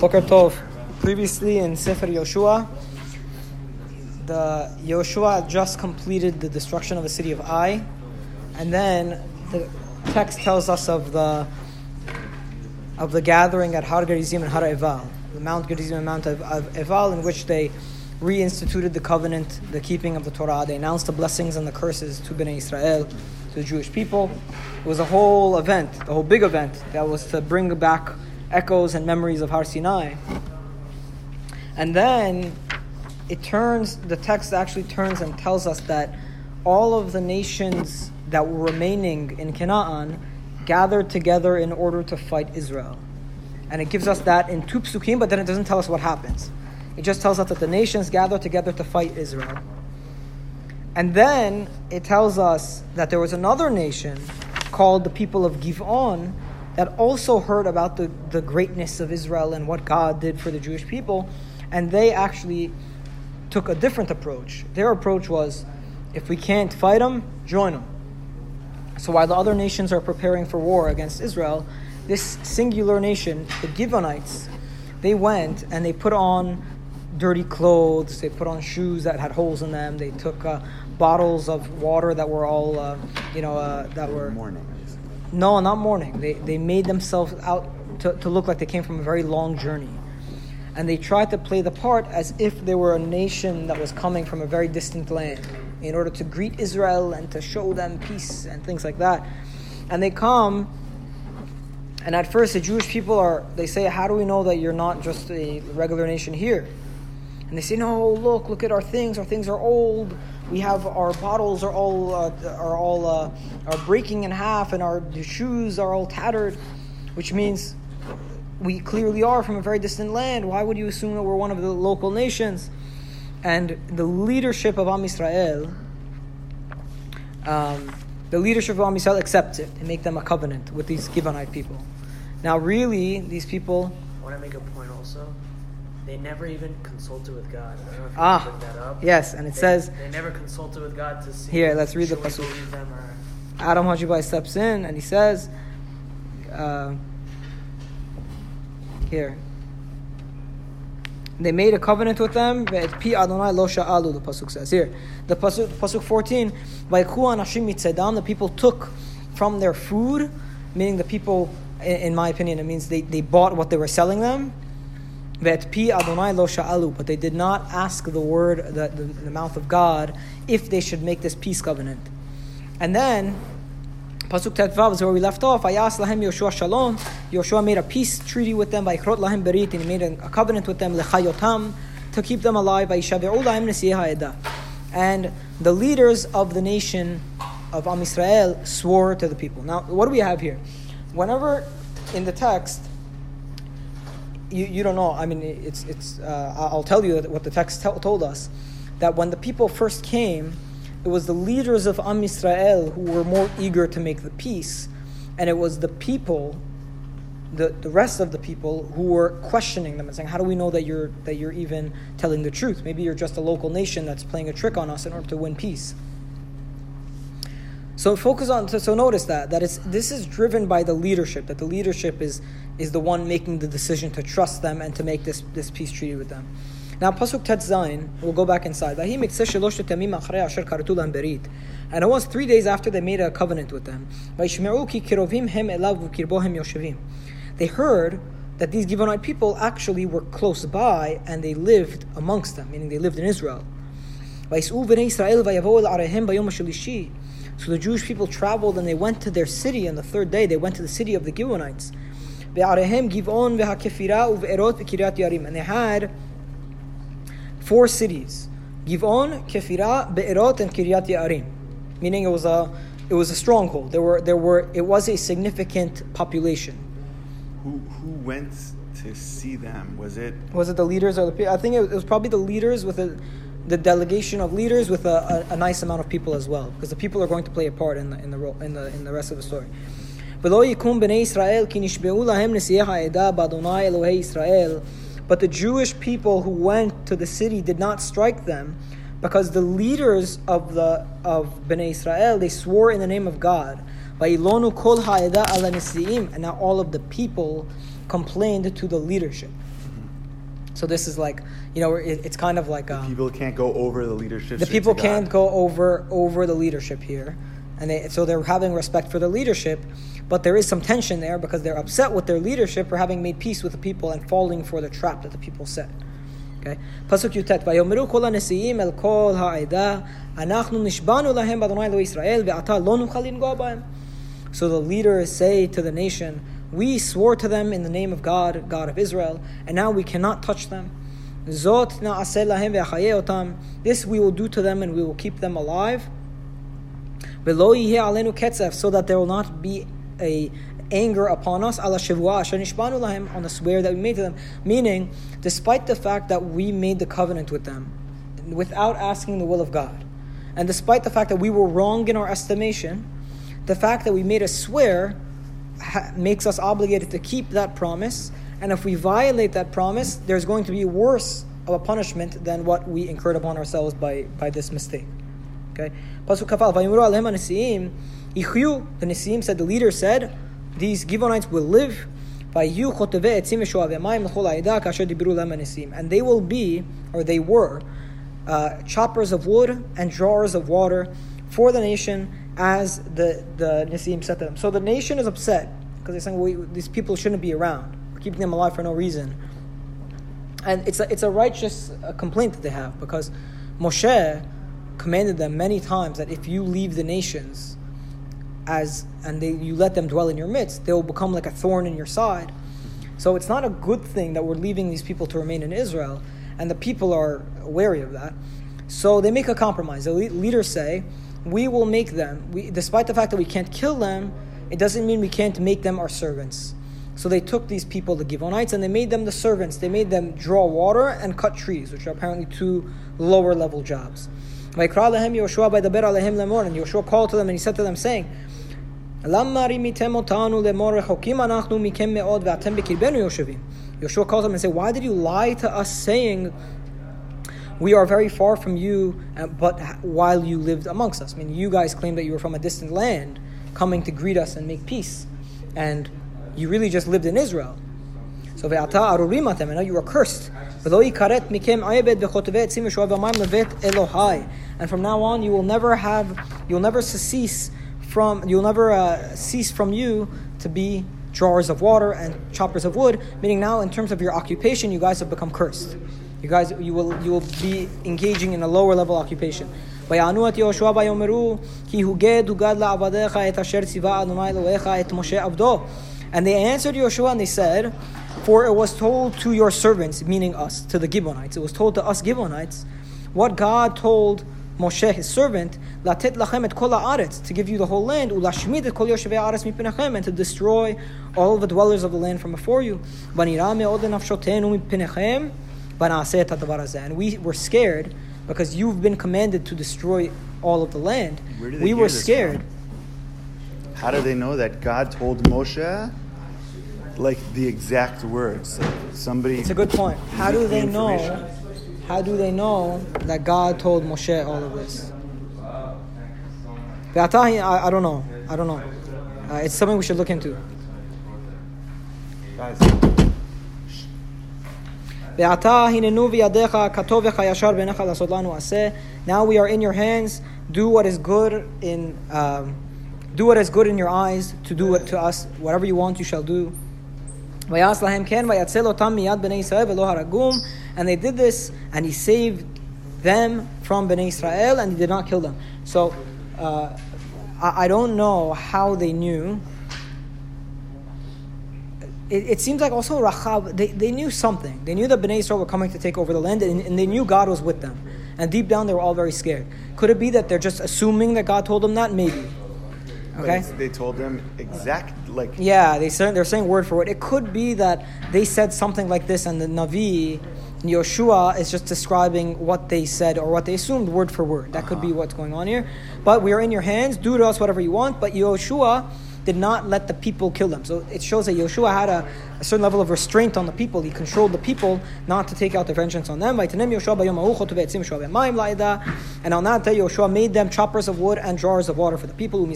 Boker Tov. Previously in Sefer Yoshua, the Yoshua just completed the destruction of the city of Ai, and then the text tells us of the of the gathering at Har Gerizim and Har Eval, the Mount Gerizim and Mount Eval, in which they reinstituted the covenant, the keeping of the Torah. They announced the blessings and the curses to Bnei Israel, to the Jewish people. It was a whole event, a whole big event that was to bring back echoes and memories of Har Sinai. And then it turns, the text actually turns and tells us that all of the nations that were remaining in Canaan gathered together in order to fight Israel. And it gives us that in two psukim, but then it doesn't tell us what happens. It just tells us that the nations gathered together to fight Israel. And then it tells us that there was another nation called the people of Giv'on that also heard about the, the greatness of Israel and what God did for the Jewish people, and they actually took a different approach. Their approach was if we can't fight them, join them. So while the other nations are preparing for war against Israel, this singular nation, the Givonites, they went and they put on dirty clothes, they put on shoes that had holes in them, they took uh, bottles of water that were all, uh, you know, uh, that were. Mourning. No, not mourning. They, they made themselves out to, to look like they came from a very long journey. And they tried to play the part as if they were a nation that was coming from a very distant land in order to greet Israel and to show them peace and things like that. And they come, and at first the Jewish people are, they say, How do we know that you're not just a regular nation here? And they say, No, look, look at our things. Our things are old. We have our bottles are all uh, are all uh, are breaking in half, and our shoes are all tattered, which means we clearly are from a very distant land. Why would you assume that we're one of the local nations? And the leadership of Am Yisrael, um, the leadership of Am Yisrael accepts it and make them a covenant with these Givonite people. Now, really, these people. I want to make a point also. They never even consulted with God. I don't know if you Ah, bring that up. yes, and it They- says they never consulted with God to see. Here, let's read the pasuk. or Adam Hajibai steps in and he says, uh, here, they made a covenant with them. Pi Adonai lo sha'alu, the pasuk says here. The pasuk, pasuk fourteen, mitzedam. The people took from their food, meaning the people, in, in my opinion, it means they, they bought what they were selling them. Ve'et pi Adonai lo sha'alu, but they did not ask the word, the, the, the mouth of God, if they should make this peace covenant. And then, Pasuk Tetvav is where we left off. Ayas lahem Yoshua shalom. Yoshua made a peace treaty with them. Vayichrot lahem berit. And he made a, covenant with them. Lechayotam. To keep them alive. Vayishave'u lahem nesiyeh. And the leaders of the nation of Am Yisrael swore to the people. Now, what do we have here? Whenever in the text, you, you don't know. I mean, it's it's. Uh, I'll tell you what the text tell told us that when the people first came, it was the leaders of Am Yisrael who were more eager to make the peace, and it was the people, the, the rest of the people who were questioning them and saying, "How do we know that you're that you're even telling the truth? Maybe you're just a local nation that's playing a trick on us in order to win peace." So focus on. So, so notice that that it's this is driven by the leadership. That the leadership is is the one making the decision to trust them and to make this this peace treaty with them. Now pasuk tet zayin. We'll go back inside. And it was three days after they made a covenant with them. They heard that these Givonite people actually were close by and they lived amongst them, meaning they lived in Israel. So the Jewish people traveled and they went to their city on the third day. They went to the city of the Givonites. And they had four cities: Givon, Kefira, Be'erot, and Kiryat Yarim. Meaning it was a it was a stronghold. There were there were it was a significant population. Who who went to see them? Was it Was it the leaders or the people? I think it was, it was probably the leaders with a, the delegation of leaders with a, a, a, nice amount of people as well, because the people are going to play a part in the in the role, in the in the rest of the story. But the Jewish people who went to the city did not strike them, because the leaders of the of Bnei Israel they swore in the name of God. And now all of the people complained to the leadership. So this is like, you know, it, it's kind of like um, People can't go over the leadership. the straight people to can't God. go over over the leadership here, and they, so they're having respect for the leadership, but there is some tension there because they're upset with their leadership for having made peace with the people and falling for the trap that the people set. Okay, pasuk yutet. ויאמרו כל הנשיאים אל כל העדה, אנחנו נשבענו להם באדוני אלוהי ישראל, ועתה לא נוכל לנגוע בהם. So the leaders say to the nation, we swore to them in the name of God, God of Israel, and now we cannot touch them. Zot. This we will do to them and we will keep them alive. Alenu ketzef, so that there will not be a anger upon us, on the swear that we made to them. Meaning, despite the fact that we made the covenant with them, without asking the will of God, and despite the fact that we were wrong in our estimation, the fact that we made a swear ha- makes us obligated to keep that promise. And if we violate that promise, there's going to be worse of a punishment than what we incurred upon ourselves by, by this mistake. Okay? Pasuk kafal. "Vayimru alehem hanesiim yichyu." The Nesiim said, the leader said, these Givonites will live. "Vayu chotevei etzim v'shoavei mayim l'chol ha'edah kasher dibru lehem. And they will be, or they were, uh, choppers of wood and drawers of water for the nation as the, the said to them. So the nation is upset because they're saying these people shouldn't be around. We're keeping them alive for no reason. And it's a, it's a righteous uh, complaint that they have because Moshe commanded them many times that if you leave the nations as and they, you let them dwell in your midst, they will become like a thorn in your side. So it's not a good thing that we're leaving these people to remain in Israel, and the people are wary of that. So they make a compromise. The le- leaders say, we will make them. We, despite the fact that we can't kill them, it doesn't mean we can't make them our servants. So they took these people, the Givonites, and they made them the servants. They made them draw water and cut trees, which are apparently two lower level jobs. By Yoshua And Yoshua called to them and he said to them, saying, Yoshua calls them and says, Why did you lie to us saying, we are very far from you, uh, but while you lived amongst us? I mean, you guys claim that you were from a distant land, coming to greet us and make peace, and you really just lived in Israel. So ve'ata arurim atem, and now you were cursed. And from now on, you will never have, you will never cease from, you will never uh, cease from you to be drawers of water and choppers of wood. Meaning now, in terms of your occupation, you guys have become cursed. You guys, you will, you will be engaging in a lower level occupation. ויענו את יהושע ויאמרו כי הוגד הוגד לעבדיך את אשר ציווה אדוני אלוהיך את משה עבדו. And they answered Yeshua and they said, For it was told to your servants, meaning us, to the Gibeonites, it was told to us Gibeonites, what God told Moshe, his servant, Latit lachem et kol haaretz, to give you the whole land, ulashmid et kol yoshevei haaretz mipenachem, and to destroy all the dwellers of the land from before you. Vanirame od nafshotenu mipenachem, and we were scared because you've been commanded to destroy all of the land. we were scared. From? How do they know that God told Moshe like the exact words? Somebody. It's a good point. How do they know? How do they know that God told Moshe all of this? I, I don't know. I don't know. Uh, it's something we should look into. Guys. Now we are in your hands. Do what is good in um, do what is good in your eyes. To do it to us, whatever you want, you shall do. And they did this, and he saved them from Bnei Israel, and he did not kill them. So uh, I, I don't know how they knew it, it seems like also Rachab, they, they knew something. They knew that Bnei Israel were coming to take over the land, and, and they knew God was with them. And deep down, they were all very scared. Could it be that they're just assuming that God told them that? Maybe. Okay? it's- they told them exact like Yeah, they say, they're saying word for word. It could be that they said something like this, and the Navi, Yoshua, is just describing what they said or what they assumed word for word. That could be uh-huh. what's going on here. But we are in your hands. Do to us whatever you want. But Yoshua did not let the people kill them. So it shows that Yoshua had a, a certain level of restraint on the people. He controlled the people not to take out their vengeance on them. And on that day, Yoshua made them choppers of wood and drawers of water for the people.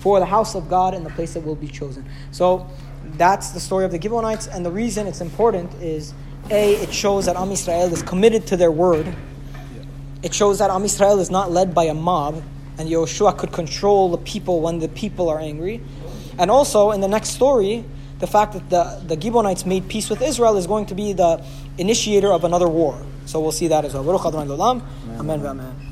For the house of God and the place that will be chosen. So that's the story of the Gibeonites, and the reason it's important is a it shows that Am Yisrael is committed to their word. It shows that Am Yisrael is not led by a mob, and Yoshua could control the people when the people are angry. And also in the next story, the fact that the, the Gibeonites made peace with Israel is going to be the initiator of another war. So we'll see that as well. Amen. Amen.